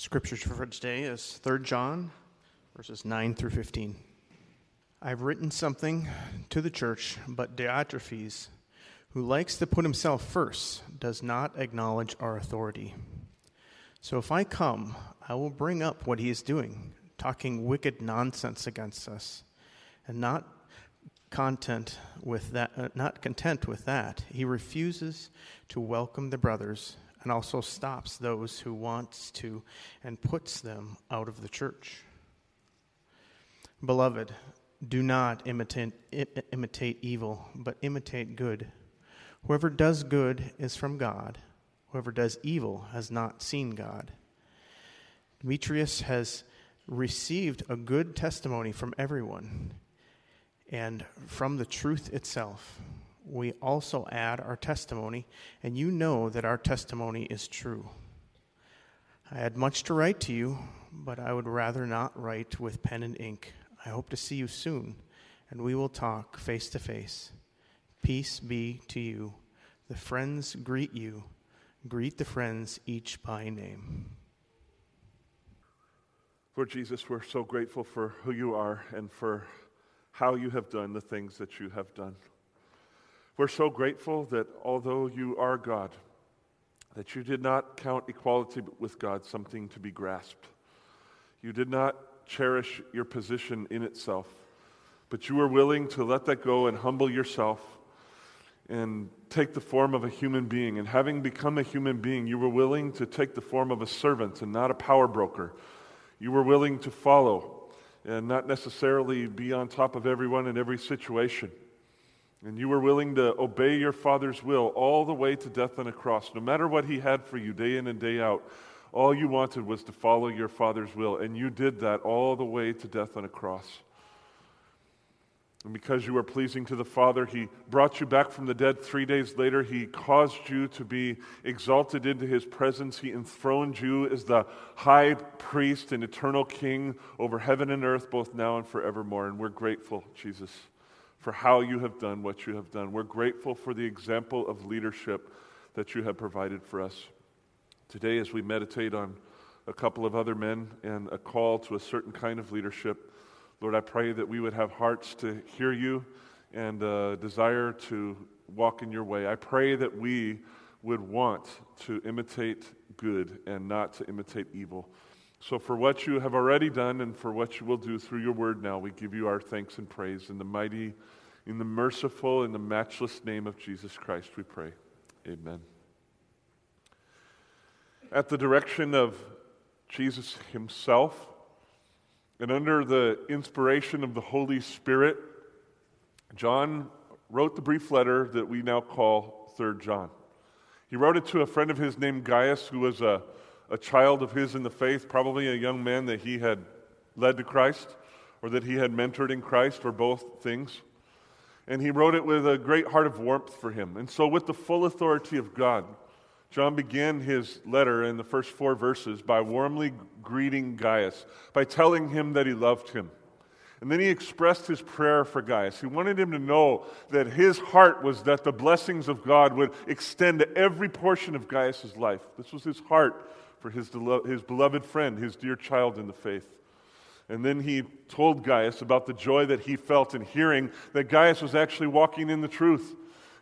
Scripture for today is 3 John, verses 9 through 15. I've written something to the church, but Diotrephes, who likes to put himself first, does not acknowledge our authority. So if I come, I will bring up what he is doing, talking wicked nonsense against us, and not content with that, uh, not content with that, he refuses to welcome the brothers and also stops those who wants to and puts them out of the church. Beloved, do not imitate, imitate evil, but imitate good. Whoever does good is from God. Whoever does evil has not seen God. Demetrius has received a good testimony from everyone and from the truth itself. We also add our testimony, and you know that our testimony is true. I had much to write to you, but I would rather not write with pen and ink. I hope to see you soon, and we will talk face to face. Peace be to you. The friends greet you. Greet the friends each by name. Lord Jesus, we're so grateful for who you are and for how you have done the things that you have done. We're so grateful that although you are God, that you did not count equality with God something to be grasped. You did not cherish your position in itself, but you were willing to let that go and humble yourself and take the form of a human being. And having become a human being, you were willing to take the form of a servant and not a power broker. You were willing to follow and not necessarily be on top of everyone in every situation. And you were willing to obey your Father's will all the way to death on a cross. No matter what He had for you day in and day out, all you wanted was to follow your Father's will. And you did that all the way to death on a cross. And because you were pleasing to the Father, He brought you back from the dead three days later. He caused you to be exalted into His presence. He enthroned you as the high priest and eternal King over heaven and earth, both now and forevermore. And we're grateful, Jesus, for how you have done what you have done. We're grateful for the example of leadership that you have provided for us. Today, as we meditate on a couple of other men and a call to a certain kind of leadership, Lord, I pray that we would have hearts to hear you and a desire to walk in your way. I pray that we would want to imitate good and not to imitate evil. So, for what you have already done and for what you will do through your word now, we give you our thanks and praise in the mighty, in the merciful, in the matchless name of Jesus Christ, we pray. Amen. At the direction of Jesus himself, and under the inspiration of the Holy Spirit, John wrote the brief letter that we now call 3rd John. He wrote it to a friend of his named Gaius, who was a, a child of his in the faith, probably a young man that he had led to Christ or that he had mentored in Christ, or both things. And he wrote it with a great heart of warmth for him. And so, with the full authority of God, John began his letter in the first four verses by warmly greeting Gaius, by telling him that he loved him. And then he expressed his prayer for Gaius. He wanted him to know that his heart was that the blessings of God would extend to every portion of Gaius' life. This was his heart for his, his beloved friend, his dear child in the faith. And then he told Gaius about the joy that he felt in hearing that Gaius was actually walking in the truth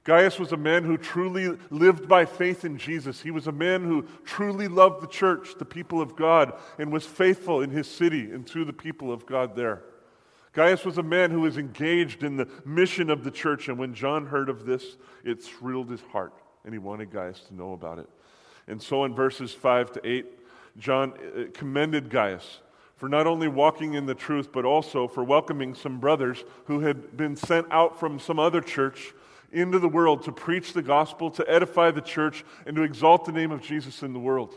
Gaius was a man who truly lived by faith in Jesus. He was a man who truly loved the church, the people of God, and was faithful in his city and to the people of God there. Gaius was a man who was engaged in the mission of the church, and when John heard of this, it thrilled his heart, and he wanted Gaius to know about it. And so in verses 5 to 8, John uh, commended Gaius for not only walking in the truth, but also for welcoming some brothers who had been sent out from some other church into the world to preach the gospel, to edify the church, and to exalt the name of Jesus in the world.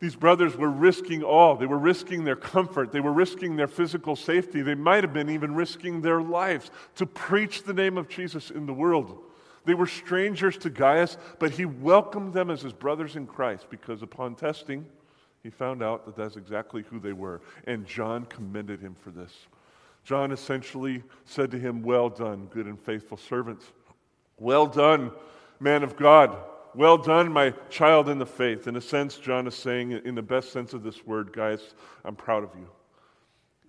These brothers were risking all. They were risking their comfort. They were risking their physical safety. They might have been even risking their lives to preach the name of Jesus in the world. They were strangers to Gaius, but he welcomed them as his brothers in Christ because upon testing, he found out that that's exactly who they were. And John commended him for this. John essentially said to him, Well done, good and faithful servant. Well done, man of God. Well done, my child in the faith. In a sense, John is saying, in the best sense of this word, Gaius, I'm proud of you.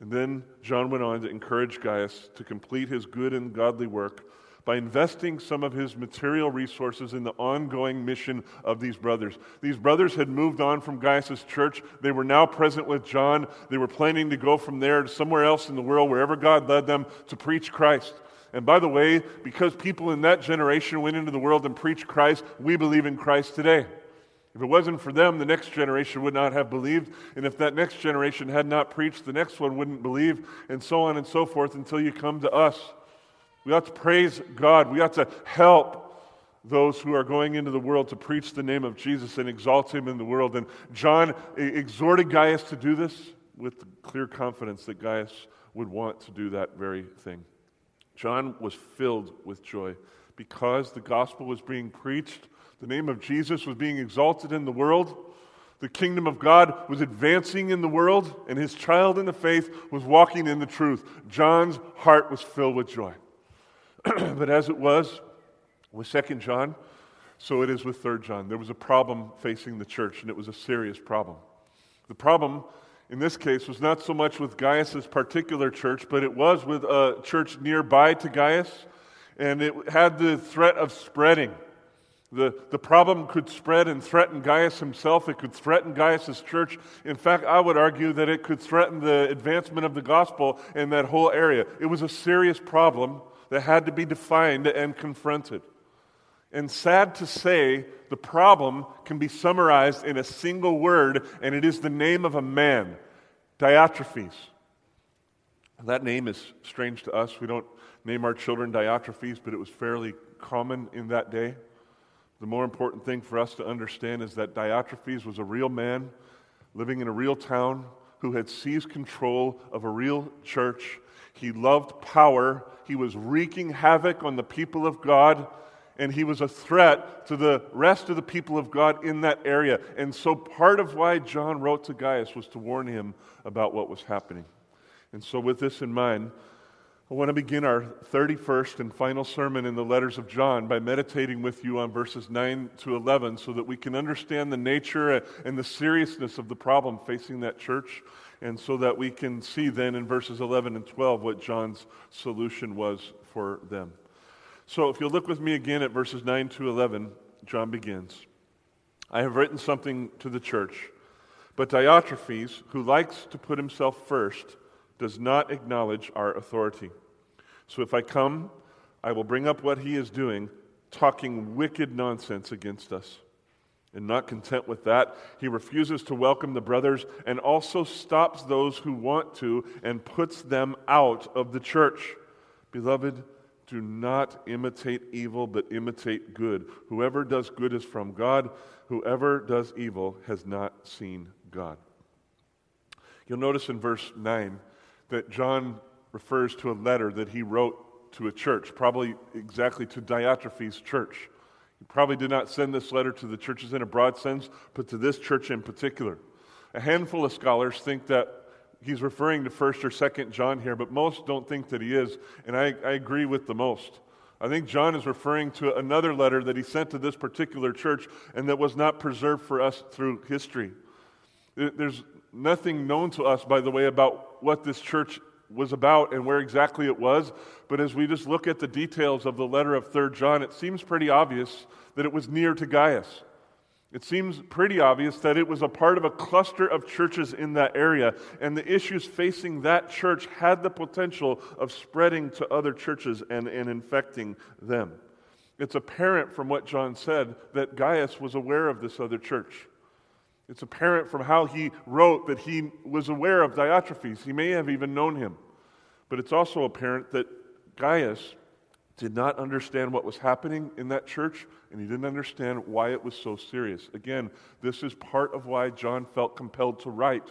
And then John went on to encourage Gaius to complete his good and godly work by investing some of his material resources in the ongoing mission of these brothers. These brothers had moved on from Gaius' church. They were now present with John. They were planning to go from there to somewhere else in the world, wherever God led them, to preach Christ. And by the way, because people in that generation went into the world and preached Christ, we believe in Christ today. If it wasn't for them, the next generation would not have believed. And if that next generation had not preached, the next one wouldn't believe, and so on and so forth until you come to us. We ought to praise God. We ought to help those who are going into the world to preach the name of Jesus and exalt him in the world. And John exhorted Gaius to do this with clear confidence that Gaius would want to do that very thing. John was filled with joy because the gospel was being preached, the name of Jesus was being exalted in the world. The kingdom of God was advancing in the world, and his child in the faith was walking in the truth. John's heart was filled with joy. but as it was with Second John, so it is with Third John. There was a problem facing the church, and it was a serious problem. The problem in this case was not so much with Gaius's particular church, but it was with a church nearby to Gaius, and it had the threat of spreading. The, the problem could spread and threaten Gaius himself. It could threaten Gaius's church. In fact, I would argue that it could threaten the advancement of the gospel in that whole area. It was a serious problem that had to be defined and confronted. And sad to say, the problem can be summarized in a single word, and it is the name of a man Diotrephes. That name is strange to us. We don't name our children Diotrephes, but it was fairly common in that day. The more important thing for us to understand is that Diotrephes was a real man living in a real town who had seized control of a real church. He loved power he was wreaking havoc on the people of God, and he was a threat to the rest of the people of God in that area. And so, part of why John wrote to Gaius was to warn him about what was happening. And so, with this in mind, I want to begin our 31st and final sermon in the letters of John by meditating with you on verses 9 to 11 so that we can understand the nature and the seriousness of the problem facing that church and so that we can see then in verses 11 and 12 what John's solution was for them. So if you'll look with me again at verses 9 to 11, John begins I have written something to the church, but Diotrephes, who likes to put himself first, does not acknowledge our authority. So if I come, I will bring up what he is doing, talking wicked nonsense against us. And not content with that, he refuses to welcome the brothers and also stops those who want to and puts them out of the church. Beloved, do not imitate evil, but imitate good. Whoever does good is from God. Whoever does evil has not seen God. You'll notice in verse 9 that John refers to a letter that he wrote to a church, probably exactly to Diotrephes' church. He probably did not send this letter to the churches in a broad sense, but to this church in particular. A handful of scholars think that he's referring to 1st or 2nd John here, but most don't think that he is, and I, I agree with the most. I think John is referring to another letter that he sent to this particular church and that was not preserved for us through history. There's nothing known to us, by the way, about what this church was about and where exactly it was. But as we just look at the details of the letter of 3rd John, it seems pretty obvious that it was near to Gaius. It seems pretty obvious that it was a part of a cluster of churches in that area, and the issues facing that church had the potential of spreading to other churches and, and infecting them. It's apparent from what John said that Gaius was aware of this other church. It's apparent from how he wrote that he was aware of Diotrephes. He may have even known him. But it's also apparent that Gaius did not understand what was happening in that church, and he didn't understand why it was so serious. Again, this is part of why John felt compelled to write.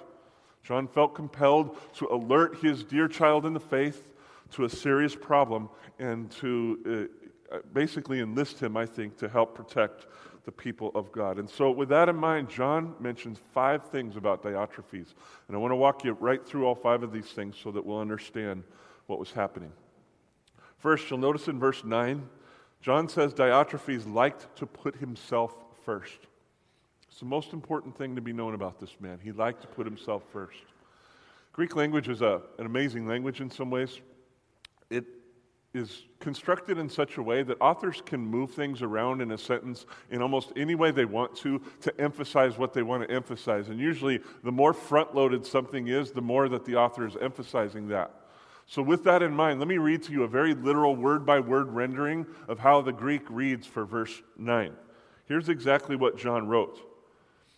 John felt compelled to alert his dear child in the faith to a serious problem and to uh, basically enlist him, I think, to help protect the people of God. And so, with that in mind, John mentions five things about Diotrephes. And I want to walk you right through all five of these things so that we'll understand what was happening. First, you'll notice in verse 9, John says Diotrephes liked to put himself first. It's the most important thing to be known about this man. He liked to put himself first. Greek language is a, an amazing language in some ways. Is constructed in such a way that authors can move things around in a sentence in almost any way they want to to emphasize what they want to emphasize. And usually, the more front loaded something is, the more that the author is emphasizing that. So, with that in mind, let me read to you a very literal word by word rendering of how the Greek reads for verse 9. Here's exactly what John wrote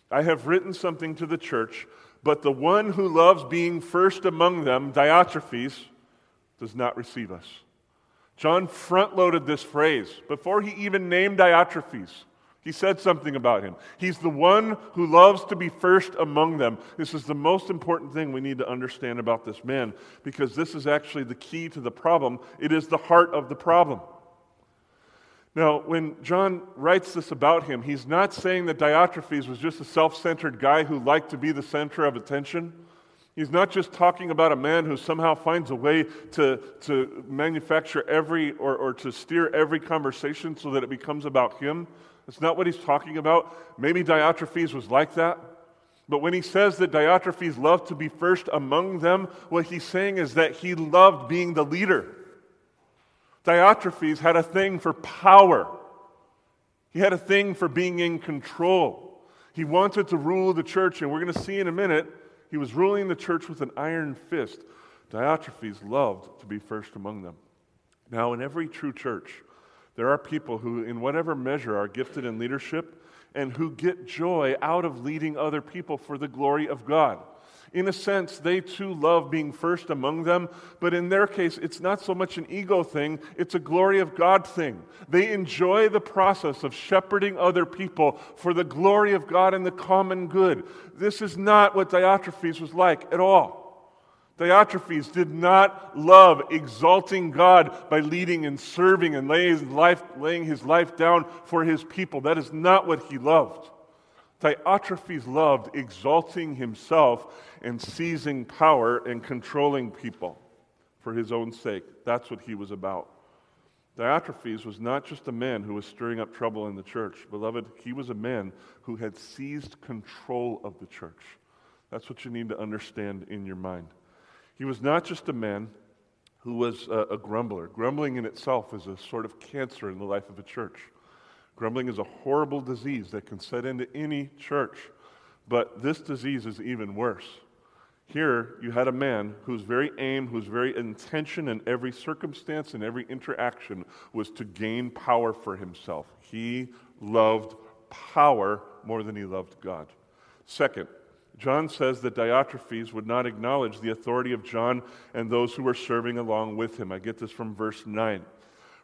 I have written something to the church, but the one who loves being first among them, Diotrephes, does not receive us. John front loaded this phrase before he even named Diotrephes. He said something about him. He's the one who loves to be first among them. This is the most important thing we need to understand about this man because this is actually the key to the problem. It is the heart of the problem. Now, when John writes this about him, he's not saying that Diotrephes was just a self centered guy who liked to be the center of attention. He's not just talking about a man who somehow finds a way to, to manufacture every or, or to steer every conversation so that it becomes about him. That's not what he's talking about. Maybe Diotrephes was like that. But when he says that Diotrephes loved to be first among them, what he's saying is that he loved being the leader. Diotrephes had a thing for power, he had a thing for being in control. He wanted to rule the church, and we're going to see in a minute he was ruling the church with an iron fist. Diotrephes loved to be first among them. Now, in every true church, there are people who, in whatever measure, are gifted in leadership and who get joy out of leading other people for the glory of God. In a sense, they too love being first among them, but in their case, it's not so much an ego thing, it's a glory of God thing. They enjoy the process of shepherding other people for the glory of God and the common good. This is not what Diotrephes was like at all. Diotrephes did not love exalting God by leading and serving and laying his life, laying his life down for his people. That is not what he loved. Diotrephes loved exalting himself and seizing power and controlling people for his own sake. That's what he was about. Diotrephes was not just a man who was stirring up trouble in the church. Beloved, he was a man who had seized control of the church. That's what you need to understand in your mind. He was not just a man who was a, a grumbler. Grumbling in itself is a sort of cancer in the life of a church. Grumbling is a horrible disease that can set into any church, but this disease is even worse. Here, you had a man whose very aim, whose very intention in every circumstance and every interaction was to gain power for himself. He loved power more than he loved God. Second, John says that Diotrephes would not acknowledge the authority of John and those who were serving along with him. I get this from verse 9.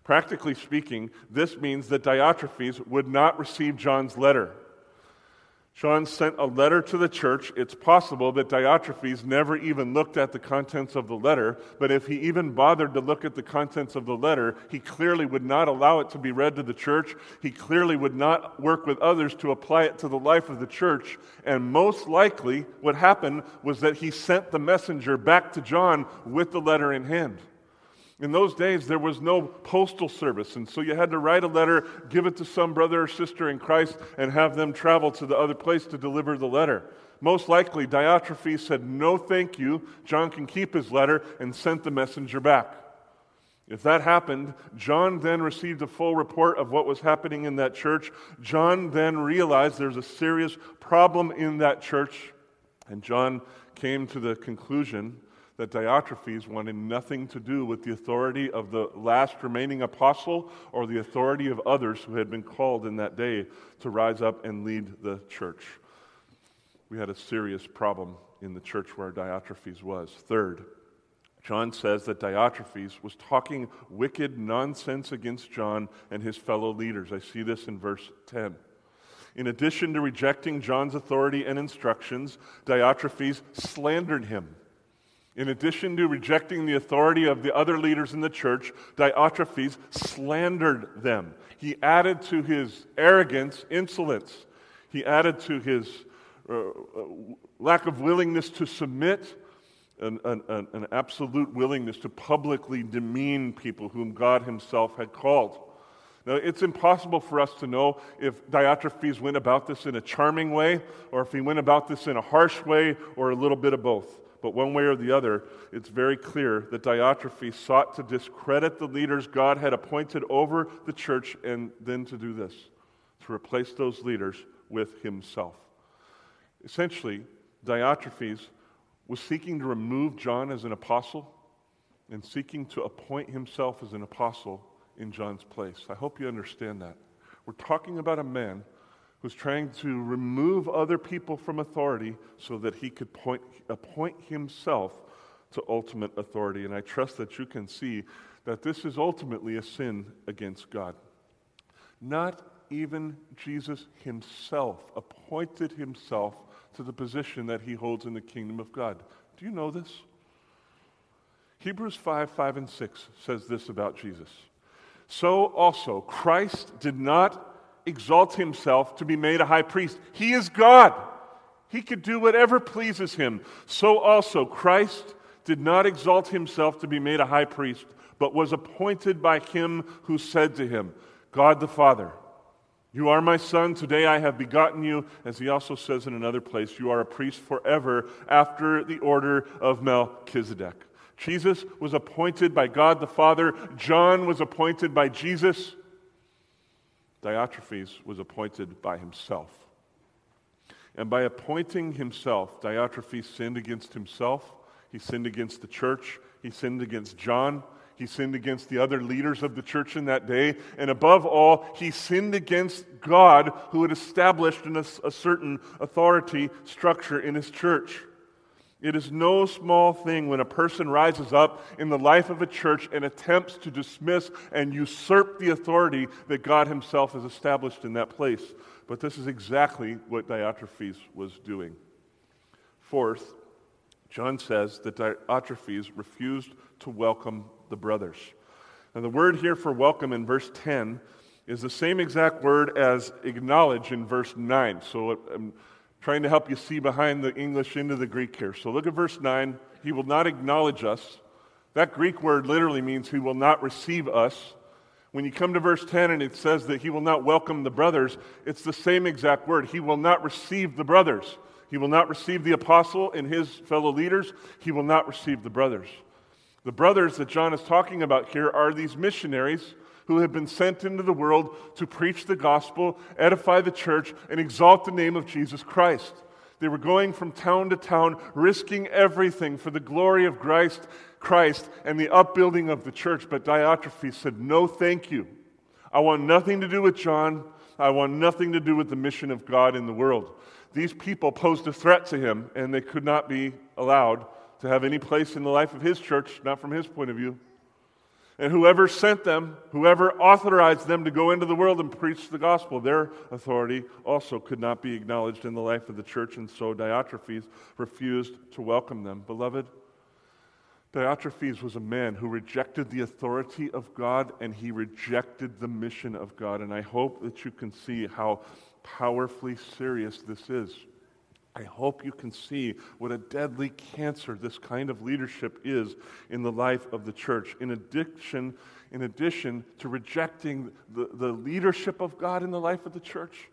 Practically speaking, this means that Diotrephes would not receive John's letter. John sent a letter to the church. It's possible that Diotrephes never even looked at the contents of the letter, but if he even bothered to look at the contents of the letter, he clearly would not allow it to be read to the church. He clearly would not work with others to apply it to the life of the church. And most likely, what happened was that he sent the messenger back to John with the letter in hand. In those days, there was no postal service, and so you had to write a letter, give it to some brother or sister in Christ, and have them travel to the other place to deliver the letter. Most likely, Diotrephes said, No, thank you. John can keep his letter, and sent the messenger back. If that happened, John then received a full report of what was happening in that church. John then realized there's a serious problem in that church, and John came to the conclusion that Diotrephes wanted nothing to do with the authority of the last remaining apostle or the authority of others who had been called in that day to rise up and lead the church. We had a serious problem in the church where Diotrephes was. Third, John says that Diotrephes was talking wicked nonsense against John and his fellow leaders. I see this in verse 10. In addition to rejecting John's authority and instructions, Diotrephes slandered him. In addition to rejecting the authority of the other leaders in the church, Diotrephes slandered them. He added to his arrogance insolence. He added to his uh, uh lack of willingness to submit an, an, an absolute willingness to publicly demean people whom God Himself had called. Now, it's impossible for us to know if Diotrephes went about this in a charming way or if he went about this in a harsh way or a little bit of both. But one way or the other, it's very clear that Diotrephes sought to discredit the leaders God had appointed over the church and then to do this, to replace those leaders with himself. Essentially, Diotrephes was seeking to remove John as an apostle and seeking to appoint himself as an apostle in John's place. I hope you understand that. We're talking about a man who's trying to remove other people from authority so that he could point, appoint himself to ultimate authority. And I trust that you can see that this is ultimately a sin against God. Not even Jesus himself appointed himself to the position that he holds in the kingdom of God. Do you know this? Hebrews 5 5 and 6 says this about Jesus. So also, Christ did not exalt himself to be made a high priest. He is God. He could do whatever pleases him. So also, Christ did not exalt himself to be made a high priest, but was appointed by him who said to him, God the Father, you are my son, today I have begotten you. As he also says in another place, you are a priest forever after the order of Melchizedek. Jesus was appointed by God the Father, John was appointed by Jesus, Diotrephes was appointed by himself. And by appointing himself, Diotrephes sinned against himself, he sinned against the church, he sinned against John, he sinned against the other leaders of the church in that day. And above all, he sinned against God, who had established a, certain authority structure in his church. It is no small thing when a person rises up in the life of a church and attempts to dismiss and usurp the authority that God Himself has established in that place. But this is exactly what Diotrephes was doing. Fourth, John says that Diotrephes refused to welcome the brothers. Now, the word here for welcome in verse 10 is the same exact word as acknowledge in verse 9. So, um, trying to help you see behind the English into the Greek here. So look at verse 9. He will not acknowledge us. That Greek word literally means he will not receive us. When you come to verse 10 and it says that he will not welcome the brothers, it's the same exact word. He will not receive the brothers. He will not receive the apostle and his fellow leaders. He will not receive the brothers. The brothers that John is talking about here are these missionaries who have been sent into the world to preach the gospel, edify the church, and exalt the name of Jesus Christ. They were going from town to town, risking everything for the glory of Christ, Christ and the upbuilding of the church. But Diotrephes said, No, thank you. I want nothing to do with John. I want nothing to do with the mission of God in the world. These people posed a threat to him, and they could not be allowed to have any place in the life of his church, not from his point of view. And whoever sent them, whoever authorized them to go into the world and preach the gospel, their authority also could not be acknowledged in the life of the church, and so Diotrephes refused to welcome them. Beloved, Diotrephes was a man who rejected the authority of God and he rejected the mission of God. And I hope that you can see how powerfully serious this is. I hope you can see what a deadly cancer this kind of leadership is in the life of the church. In addition, in addition to rejecting the, the leadership of God in the life of the church,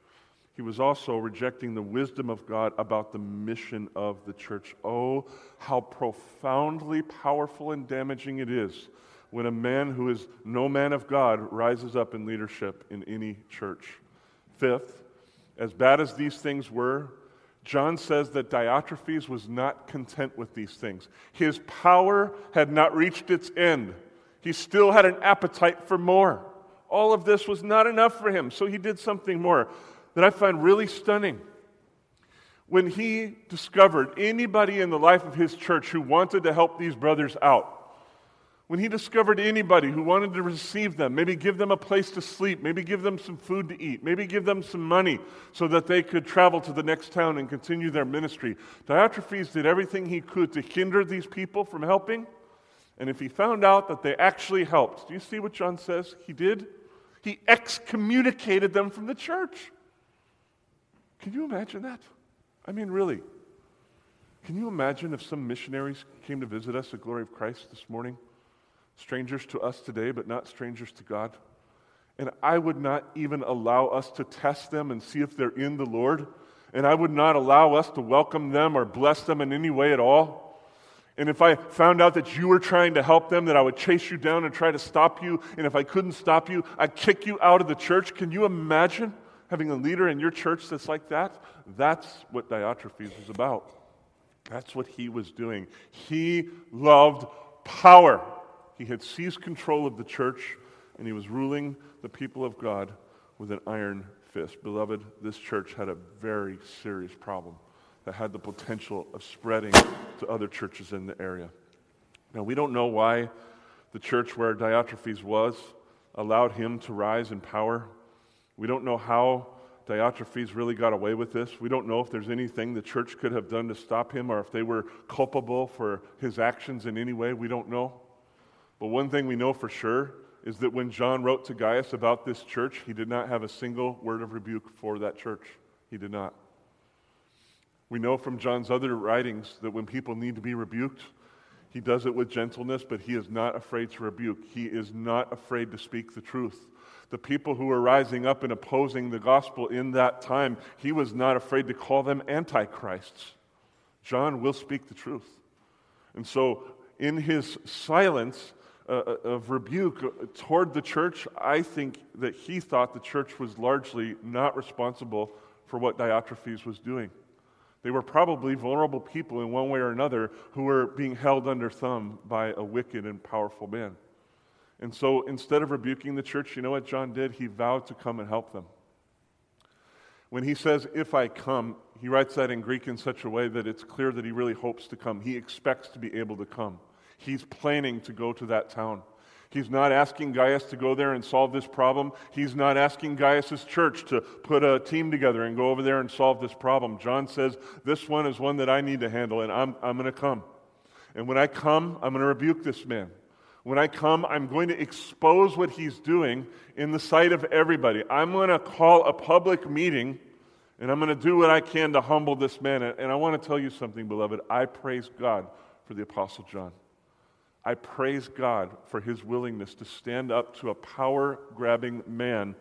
he was also rejecting the wisdom of God about the mission of the church. Oh, how profoundly powerful and damaging it is when a man who is no man of God rises up in leadership in any church. Fifth, as bad as these things were, John says that Diotrephes was not content with these things. His power had not reached its end. He still had an appetite for more. All of this was not enough for him, so he did something more that I find really stunning. When he discovered anybody in the life of his church who wanted to help these brothers out, when he discovered anybody who wanted to receive them, maybe give them a place to sleep, maybe give them some food to eat, maybe give them some money so that they could travel to the next town and continue their ministry, Diotrephes did everything he could to hinder these people from helping. And if he found out that they actually helped, do you see what John says he did? He excommunicated them from the church. Can you imagine that? I mean, really. Can you imagine if some missionaries came to visit us at Glory of Christ this morning? Strangers to us today, but not strangers to God. and I would not even allow us to test them and see if they're in the Lord. And I would not allow us to welcome them or bless them in any way at all. And if I found out that you were trying to help them, that I would chase you down and try to stop you. And if I couldn't stop you, I'd kick you out of the church. Can you imagine having a leader in your church that's like that? That's what Diotrephes was about. That's what he was doing. He loved power. He had seized control of the church and he was ruling the people of God with an iron fist. Beloved, this church had a very serious problem that had the potential of spreading to other churches in the area. Now, we don't know why the church where Diotrephes was allowed him to rise in power. We don't know how Diotrephes really got away with this. We don't know if there's anything the church could have done to stop him or if they were culpable for his actions in any way. We don't know. But one thing we know for sure is that when John wrote to Gaius about this church, he did not have a single word of rebuke for that church. He did not. We know from John's other writings that when people need to be rebuked, he does it with gentleness, but he is not afraid to rebuke. He is not afraid to speak the truth. The people who were rising up and opposing the gospel in that time, he was not afraid to call them antichrists. John will speak the truth. And so, in his silence, uh, of rebuke toward the church, I think that he thought the church was largely not responsible for what Diotrephes was doing. They were probably vulnerable people in one way or another who were being held under thumb by a wicked and powerful man. And so instead of rebuking the church, you know what John did? He vowed to come and help them. When he says, If I come, he writes that in Greek in such a way that it's clear that he really hopes to come. He expects to be able to come. He's planning to go to that town. He's not asking Gaius to go there and solve this problem. He's not asking Gaius' church to put a team together and go over there and solve this problem. John says, This one is one that I need to handle, and I'm, I'm going to come. And when I come, I'm going to rebuke this man. When I come, I'm going to expose what he's doing in the sight of everybody. I'm going to call a public meeting, and I'm going to do what I can to humble this man. And I want to tell you something, beloved. I praise God for the Apostle John. I praise God for his willingness to stand up to a power grabbing man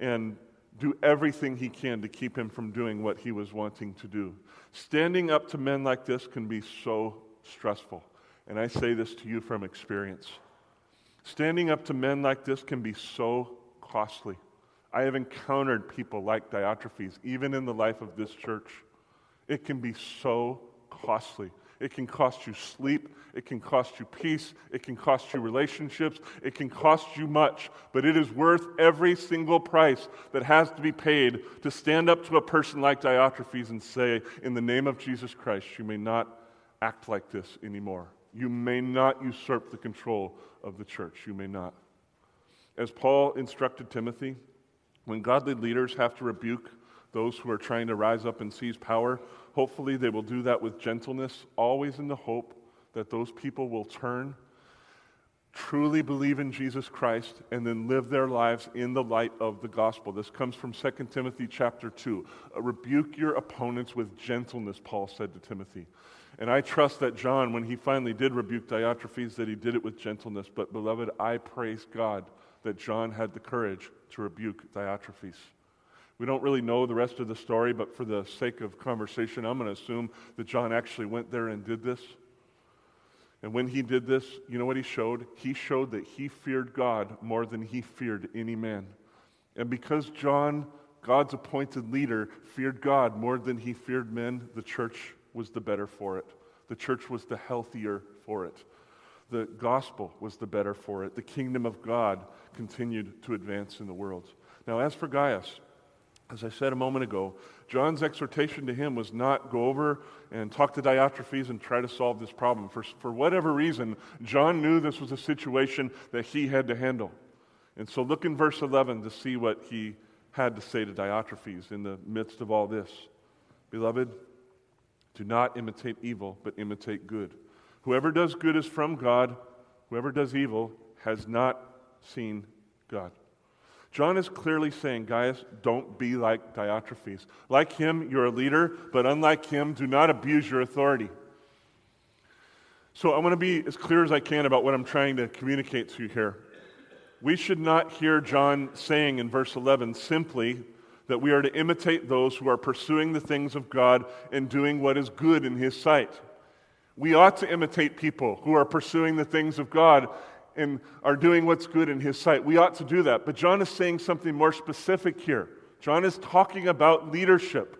and do everything he can to keep him from doing what he was wanting to do. Standing up to men like this can be so stressful. And I say this to you from experience. Standing up to men like this can be so costly. I have encountered people like Diotrephes, even in the life of this church. It can be so costly. It can cost you sleep. It can cost you peace. It can cost you relationships. It can cost you much. But it is worth every single price that has to be paid to stand up to a person like Diotrephes and say, In the name of Jesus Christ, you may not act like this anymore. You may not usurp the control of the church. You may not. As Paul instructed Timothy, when godly leaders have to rebuke those who are trying to rise up and seize power, Hopefully, they will do that with gentleness, always in the hope that those people will turn, truly believe in Jesus Christ, and then live their lives in the light of the gospel. This comes from 2 Timothy chapter 2. Uh, rebuke your opponents with gentleness, Paul said to Timothy. And I trust that John, when he finally did rebuke Diotrephes, that he did it with gentleness. But, beloved, I praise God that John had the courage to rebuke Diotrephes. We don't really know the rest of the story, but for the sake of conversation, I'm going to assume that John actually went there and did this. And when he did this, you know what he showed? He showed that he feared God more than he feared any man. And because John, God's appointed leader, feared God more than he feared men, the church was the better for it. The church was the healthier for it. The gospel was the better for it. The kingdom of God continued to advance in the world. Now, as for Gaius, as I said a moment ago, John's exhortation to him was not go over and talk to Diotrephes and try to solve this problem. For, for whatever reason, John knew this was a situation that he had to handle. And so look in verse 11 to see what he had to say to Diotrephes in the midst of all this. Beloved, do not imitate evil, but imitate good. Whoever does good is from God, whoever does evil has not seen God. John is clearly saying, Gaius, don't be like Diotrephes. Like him, you're a leader, but unlike him, do not abuse your authority. So I want to be as clear as I can about what I'm trying to communicate to you here. We should not hear John saying in verse 11 simply that we are to imitate those who are pursuing the things of God and doing what is good in his sight. We ought to imitate people who are pursuing the things of God and are doing what's good in his sight. We ought to do that. But John is saying something more specific here. John is talking about leadership.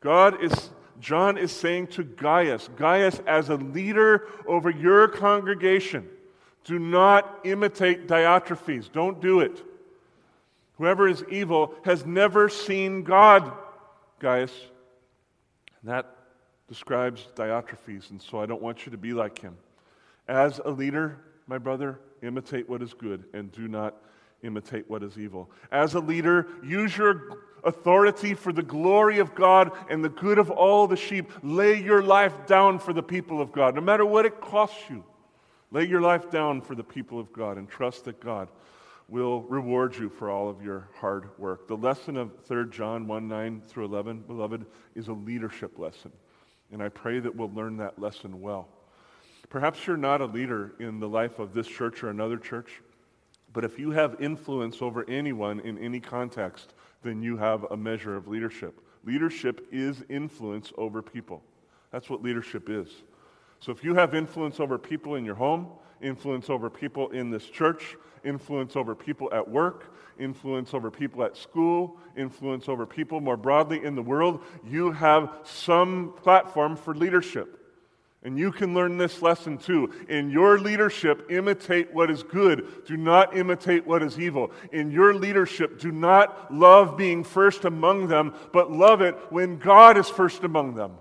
God is John is saying to Gaius, Gaius as a leader over your congregation, do not imitate Diotrephes. Don't do it. Whoever is evil has never seen God, Gaius. And that describes Diotrephes, and so I don't want you to be like him. As a leader, my brother, imitate what is good and do not imitate what is evil. As a leader, use your authority for the glory of God and the good of all the sheep. Lay your life down for the people of God, no matter what it costs you. Lay your life down for the people of God and trust that God will reward you for all of your hard work. The lesson of 3 John 1 9 through 11, beloved, is a leadership lesson. And I pray that we'll learn that lesson well. Perhaps you're not a leader in the life of this church or another church, but if you have influence over anyone in any context, then you have a measure of leadership. Leadership is influence over people. That's what leadership is. So if you have influence over people in your home, influence over people in this church, influence over people at work, influence over people at school, influence over people more broadly in the world, you have some platform for leadership. And you can learn this lesson too. In your leadership, imitate what is good. Do not imitate what is evil. In your leadership, do not love being first among them, but love it when God is first among them.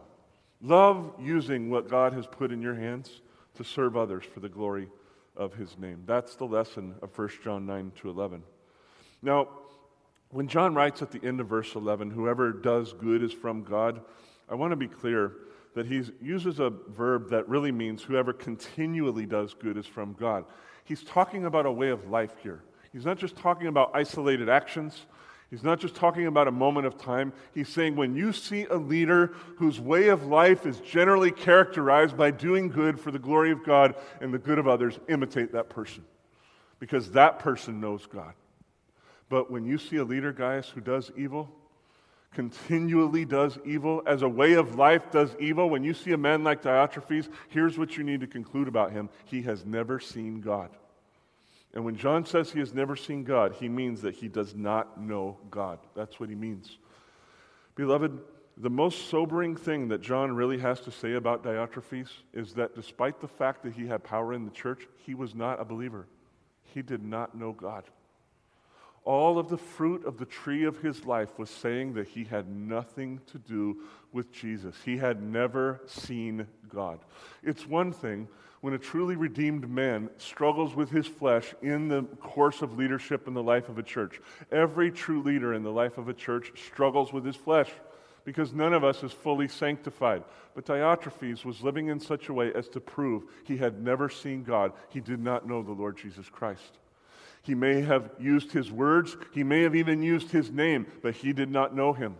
Love using what God has put in your hands to serve others for the glory of his name. That's the lesson of 1 John 9 to 11. Now, when John writes at the end of verse 11, whoever does good is from God, I want to be clear that he uses a verb that really means whoever continually does good is from God. He's talking about a way of life here. He's not just talking about isolated actions. He's not just talking about a moment of time. He's saying when you see a leader whose way of life is generally characterized by doing good for the glory of God and the good of others, imitate that person. Because that person knows God. But when you see a leader, Gaius, who does evil, continually does evil, as a way of life does evil, when you see a man like Diotrephes, here's what you need to conclude about him he has never seen God. And when John says he has never seen God, he means that he does not know God. That's what he means. Beloved, the most sobering thing that John really has to say about Diotrephes is that despite the fact that he had power in the church, he was not a believer. He did not know God all of the fruit of the tree of his life was saying that he had nothing to do with Jesus. He had never seen God. It's one thing when a truly redeemed man struggles with his flesh in the course of leadership in the life of a church. Every true leader in the life of a church struggles with his flesh because none of us is fully sanctified. But Diotrephes was living in such a way as to prove he had never seen God. He did not know the Lord Jesus Christ. He may have used his words, he may have even used his name, but he did not know him.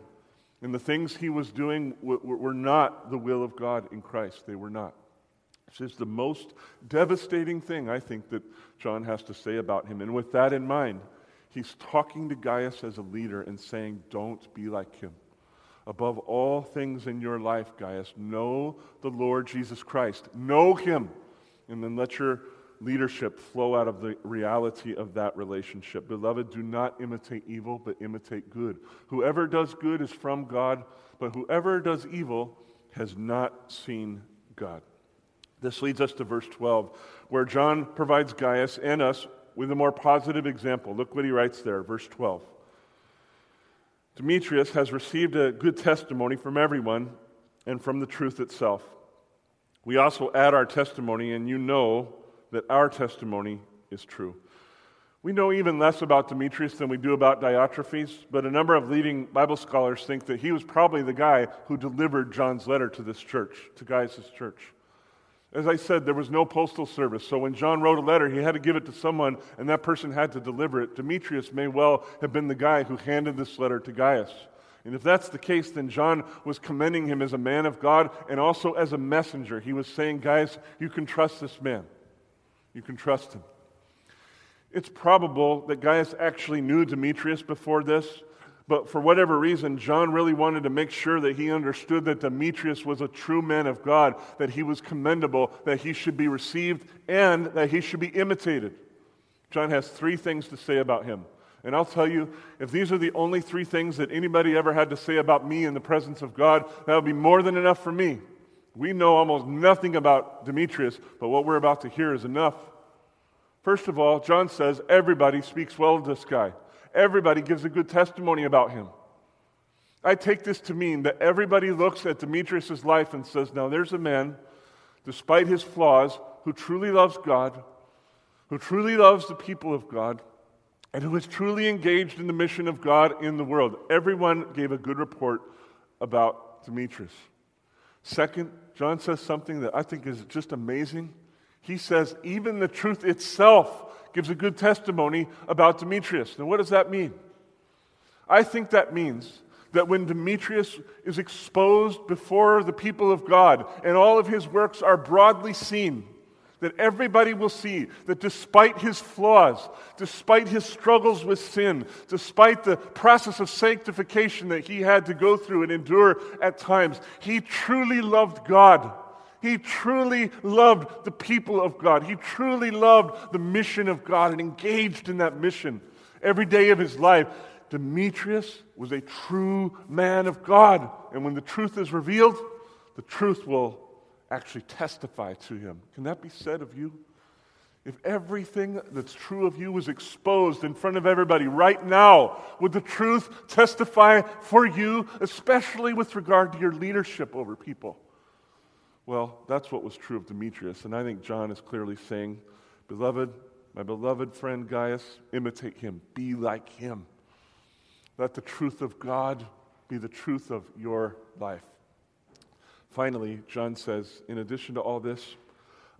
And the things he was doing were not the will of God in Christ. They were not. This is the most devastating thing I think that John has to say about him. And with that in mind, he's talking to Gaius as a leader and saying, Don't be like him. Above all things in your life, Gaius, know the Lord Jesus Christ. Know him. And then let your leadership flow out of the reality of that relationship. Beloved, do not imitate evil, but imitate good. Whoever does good is from God, but whoever does evil has not seen God. This leads us to verse 12, where John provides Gaius and us with a more positive example. Look what he writes there, verse 12. Demetrius has received a good testimony from everyone and from the truth itself. We also add our testimony, and you know that our testimony is true. We know even less about Demetrius than we do about Diotrephes, but a number of leading Bible scholars think that he was probably the guy who delivered John's letter to this church, to Gaius' church. As I said, there was no postal service, so when John wrote a letter, he had to give it to someone, and that person had to deliver it. Demetrius may well have been the guy who handed this letter to Gaius. And if that's the case, then John was commending him as a man of God and also as a messenger. He was saying, Gaius, you can trust this man. You can trust him. It's probable that Gaius actually knew Demetrius before this, but for whatever reason, John really wanted to make sure that he understood that Demetrius was a true man of God, that he was commendable, that he should be received, and that he should be imitated. John has three things to say about him. And I'll tell you, if these are the only three things that anybody ever had to say about me in the presence of God, that would be more than enough for me. We know almost nothing about Demetrius, but what we're about to hear is enough. First of all, John says everybody speaks well of this guy. Everybody gives a good testimony about him. I take this to mean that everybody looks at Demetrius' life and says, now there's a man, despite his flaws, who truly loves God, who truly loves the people of God, and who is truly engaged in the mission of God in the world. Everyone gave a good report about Demetrius. Second, John says something that I think is just amazing. He says, even the truth itself gives a good testimony about Demetrius. Now, what does that mean? I think that means that when Demetrius is exposed before the people of God and all of his works are broadly seen, that everybody will see that despite his flaws, despite his struggles with sin, despite the process of sanctification that he had to go through and endure at times, he truly loved God. He truly loved the people of God. He truly loved the mission of God and engaged in that mission every day of his life. Demetrius was a true man of God. And when the truth is revealed, the truth will actually testify to him. Can that be said of you? If everything that's true of you was exposed in front of everybody right now, would the truth testify for you, especially with regard to your leadership over people? Well, that's what was true of Demetrius. And I think John is clearly saying, Beloved, my beloved friend Gaius, imitate him, be like him. Let the truth of God be the truth of your life. Finally, John says, in addition to all this,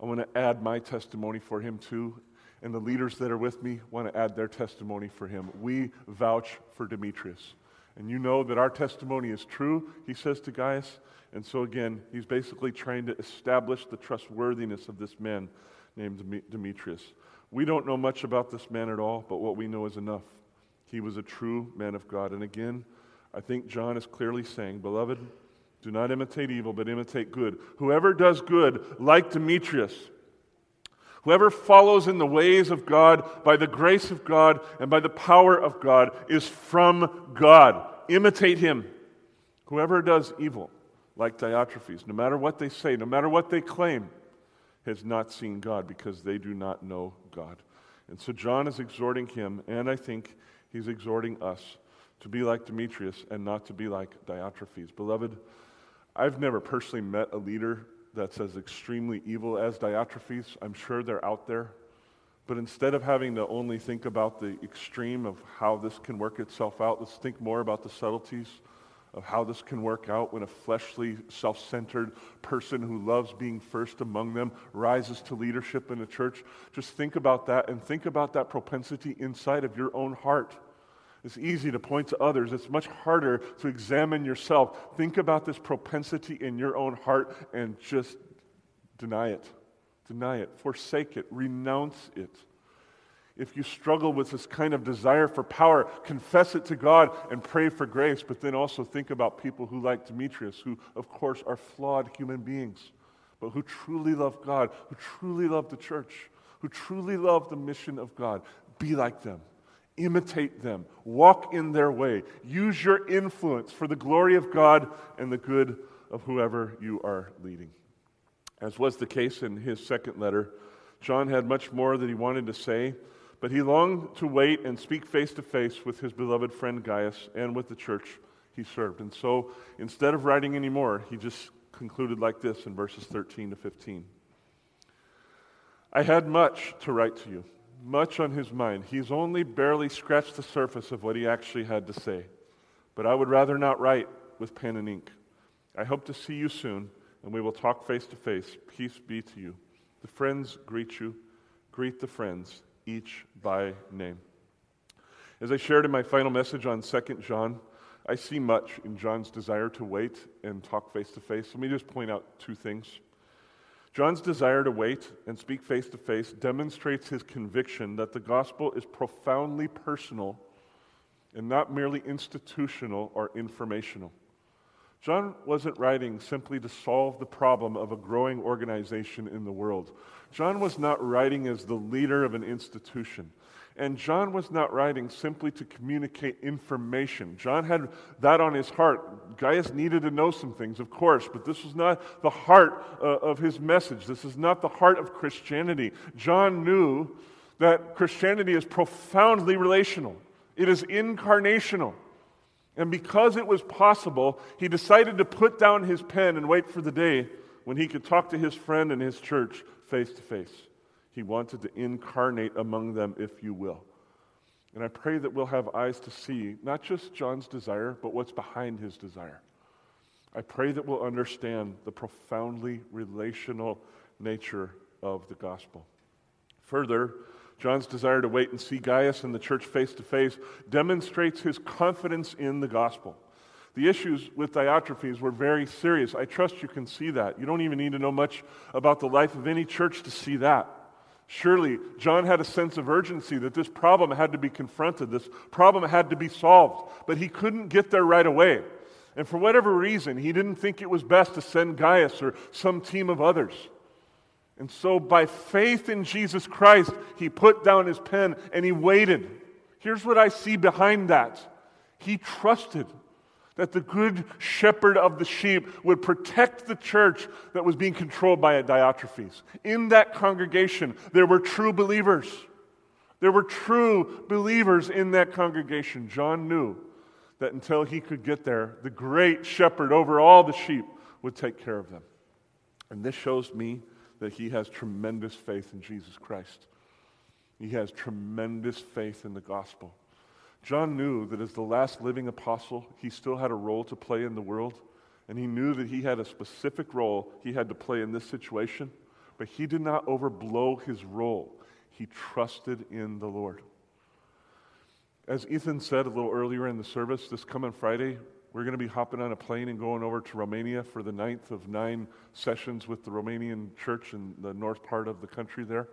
I want to add my testimony for him too. And the leaders that are with me want to add their testimony for him. We vouch for Demetrius. And you know that our testimony is true, he says to Gaius. And so, again, he's basically trying to establish the trustworthiness of this man named Demetrius. We don't know much about this man at all, but what we know is enough. He was a true man of God. And again, I think John is clearly saying, Beloved, do not imitate evil, but imitate good. Whoever does good, like Demetrius, whoever follows in the ways of God by the grace of God and by the power of God, is from God. Imitate him. Whoever does evil, like Diotrephes, no matter what they say, no matter what they claim, has not seen God because they do not know God. And so John is exhorting him, and I think he's exhorting us to be like Demetrius and not to be like Diotrephes. Beloved, I've never personally met a leader that's as extremely evil as Diotrephes. I'm sure they're out there. But instead of having to only think about the extreme of how this can work itself out, let's think more about the subtleties of how this can work out when a fleshly, self centered person who loves being first among them rises to leadership in a church. Just think about that and think about that propensity inside of your own heart. It's easy to point to others. It's much harder to examine yourself. Think about this propensity in your own heart and just deny it. Deny it. Forsake it. Renounce it. If you struggle with this kind of desire for power, confess it to God and pray for grace, but then also think about people who, like Demetrius, who, of course, are flawed human beings, but who truly love God, who truly love the church, who truly love the mission of God. Be like them. Imitate them. Walk in their way. Use your influence for the glory of God and the good of whoever you are leading. As was the case in his second letter, John had much more that he wanted to say, but he longed to wait and speak face to face with his beloved friend Gaius and with the church he served. And so instead of writing any more, he just concluded like this in verses 13 to 15. I had much to write to you much on his mind. He's only barely scratched the surface of what he actually had to say. But I would rather not write with pen and ink. I hope to see you soon, and we will talk face to face. Peace be to you. The friends greet you. Greet the friends, each by name. As I shared in my final message on 2 John, I see much in John's desire to wait and talk face to face. Let me just point out two things. John's desire to wait and speak face to face demonstrates his conviction that the gospel is profoundly personal and not merely institutional or informational. John wasn't writing simply to solve the problem of a growing organization in the world. John was not writing as the leader of an institution. And John was not writing simply to communicate information. John had that on his heart. Gaius needed to know some things, of course, but this was not the heart uh, of his message. This is not the heart of Christianity. John knew that Christianity is profoundly relational, it is incarnational. And because it was possible, he decided to put down his pen and wait for the day when he could talk to his friend and his church face to face. He wanted to incarnate among them, if you will. And I pray that we'll have eyes to see not just John's desire, but what's behind his desire. I pray that we'll understand the profoundly relational nature of the gospel. Further, John's desire to wait and see Gaius and the church face to face demonstrates his confidence in the gospel. The issues with Diotrephes were very serious. I trust you can see that. You don't even need to know much about the life of any church to see that. Surely, John had a sense of urgency that this problem had to be confronted, this problem had to be solved, but he couldn't get there right away. And for whatever reason, he didn't think it was best to send Gaius or some team of others. And so, by faith in Jesus Christ, he put down his pen and he waited. Here's what I see behind that he trusted that the good shepherd of the sheep would protect the church that was being controlled by a Diotrephes. In that congregation, there were true believers. There were true believers in that congregation. John knew that until he could get there, the great shepherd over all the sheep would take care of them. And this shows me that he has tremendous faith in Jesus Christ. He has tremendous faith in the gospel. John knew that as the last living apostle, he still had a role to play in the world, and he knew that he had a specific role he had to play in this situation, but he did not overblow his role. He trusted in the Lord. As Ethan said a little earlier in the service, this coming Friday, we're going to be hopping on a plane and going over to Romania for the ninth of nine sessions with the Romanian church in the north part of the country there.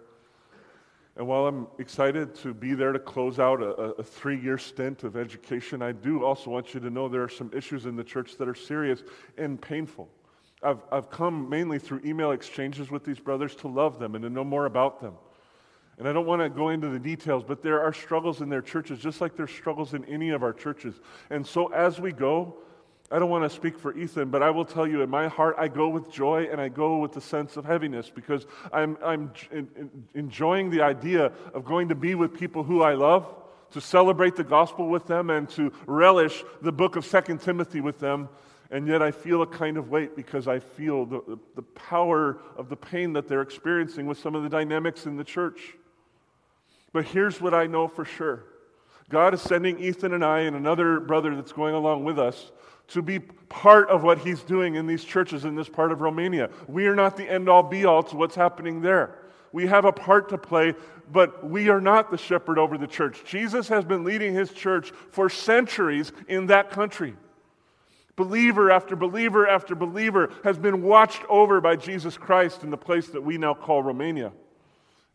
And while I'm excited to be there to close out a, a three year stint of education, I do also want you to know there are some issues in the church that are serious and painful. I've, I've come mainly through email exchanges with these brothers to love them and to know more about them. And I don't want to go into the details, but there are struggles in their churches, just like there's struggles in any of our churches. And so as we go, I don't want to speak for Ethan, but I will tell you in my heart, I go with joy and I go with the sense of heaviness because I'm, I'm enjoying the idea of going to be with people who I love, to celebrate the gospel with them, and to relish the book of Second Timothy with them. And yet I feel a kind of weight because I feel the, the power of the pain that they're experiencing with some of the dynamics in the church. But here's what I know for sure God is sending Ethan and I and another brother that's going along with us to be part of what he's doing in these churches in this part of Romania. We are not the end all be all to what's happening there. We have a part to play, but we are not the shepherd over the church. Jesus has been leading his church for centuries in that country. Believer after believer after believer has been watched over by Jesus Christ in the place that we now call Romania.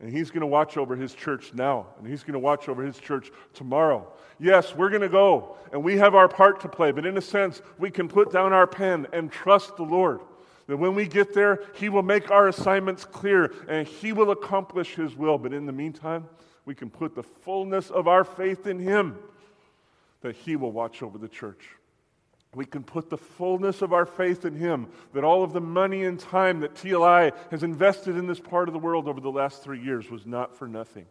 And he's going to watch over his church now, and he's going to watch over his church tomorrow. Yes, we're going to go, and we have our part to play, but in a sense, we can put down our pen and trust the Lord. That when we get there, he will make our assignments clear, and he will accomplish his will. But in the meantime, we can put the fullness of our faith in him, that he will watch over the church we can put the fullness of our faith in Him, that all of the money and time that TLI has invested in this part of the world over the last three years was not for nothing,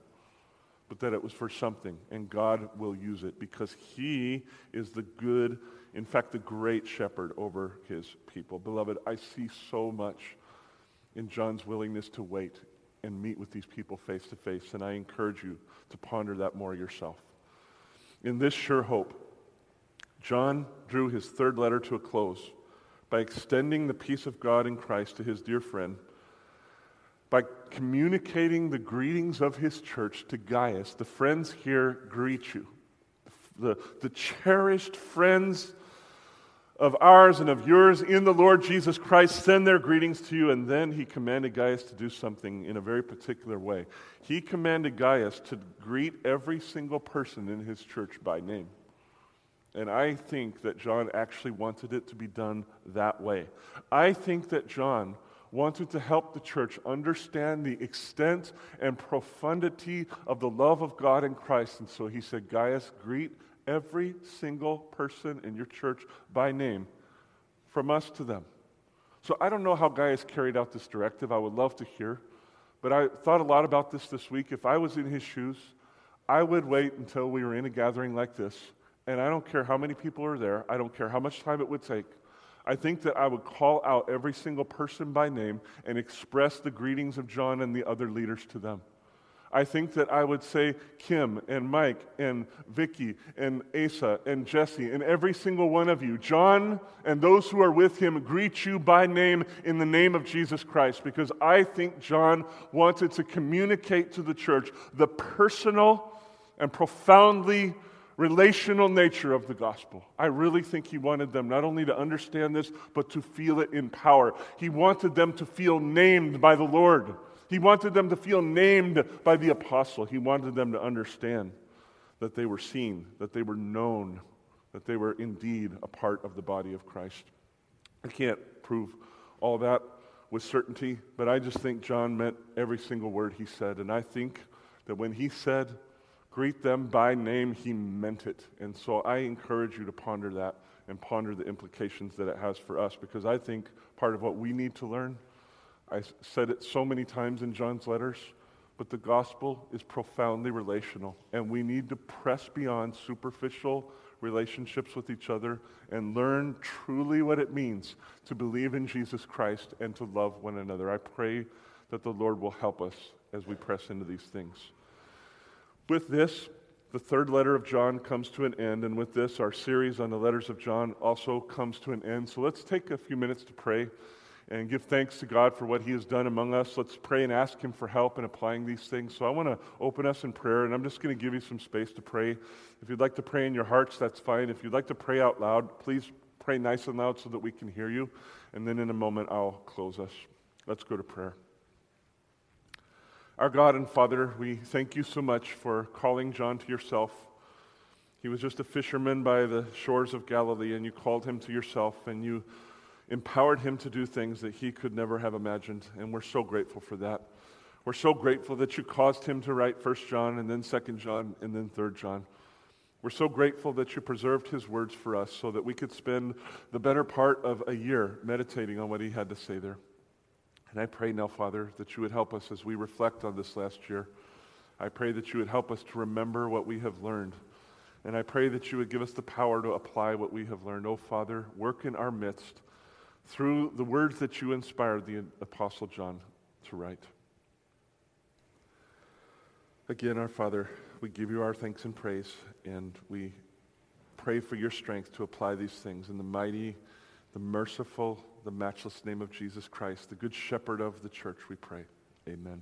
but that it was for something, and God will use it because He is the good, in fact, the great shepherd over His people. Beloved, I see so much in John's willingness to wait and meet with these people face to face, and I encourage you to ponder that more yourself. In this sure hope, John drew his third letter to a close by extending the peace of God in Christ to his dear friend, by communicating the greetings of his church to Gaius. The friends here greet you. The, the cherished friends of ours and of yours in the Lord Jesus Christ send their greetings to you. And then he commanded Gaius to do something in a very particular way. He commanded Gaius to greet every single person in his church by name. And I think that John actually wanted it to be done that way. I think that John wanted to help the church understand the extent and profundity of the love of God in Christ. And so he said, Gaius, greet every single person in your church by name, from us to them. So I don't know how Gaius carried out this directive. I would love to hear. But I thought a lot about this this week. If I was in his shoes, I would wait until we were in a gathering like this. And I don't care how many people are there, I don't care how much time it would take. I think that I would call out every single person by name and express the greetings of John and the other leaders to them. I think that I would say Kim and Mike and Vicky and Asa and Jesse and every single one of you. John and those who are with him greet you by name in the name of Jesus Christ because I think John wanted to communicate to the church the personal and profoundly relational nature of the gospel. I really think he wanted them not only to understand this, but to feel it in power. He wanted them to feel named by the Lord. He wanted them to feel named by the apostle. He wanted them to understand that they were seen, that they were known, that they were indeed a part of the body of Christ. I can't prove all that with certainty, but I just think John meant every single word he said. And I think that when he said, greet them by name, he meant it. And so I encourage you to ponder that and ponder the implications that it has for us because I think part of what we need to learn I said it so many times in John's letters, but the gospel is profoundly relational, and we need to press beyond superficial relationships with each other and learn truly what it means to believe in Jesus Christ and to love one another. I pray that the Lord will help us as we press into these things. With this, the third letter of John comes to an end, and with this, our series on the letters of John also comes to an end. So let's take a few minutes to pray and give thanks to God for what He has done among us. Let's pray and ask Him for help in applying these things. So I want to open us in prayer, and I'm just going to give you some space to pray. If you'd like to pray in your hearts, that's fine. If you'd like to pray out loud, please pray nice and loud so that we can hear you. And then in a moment, I'll close us. Let's go to prayer. Our God and Father, we thank you so much for calling John to yourself. He was just a fisherman by the shores of Galilee, and you called him to yourself, and you empowered him to do things that he could never have imagined, and we're so grateful for that. We're so grateful that you caused him to write 1 John and then 2 John and then 3 John. We're so grateful that you preserved his words for us so that we could spend the better part of a year meditating on what he had to say there. And I pray now, Father, that you would help us as we reflect on this last year. I pray that you would help us to remember what we have learned. And I pray that you would give us the power to apply what we have learned. Oh, Father, work in our midst through the words that you inspired the Apostle John to write. Again, our Father, we give you our thanks and praise, and we pray for your strength to apply these things in the mighty, the merciful, the matchless name of Jesus Christ, the good shepherd of the church, we pray. Amen.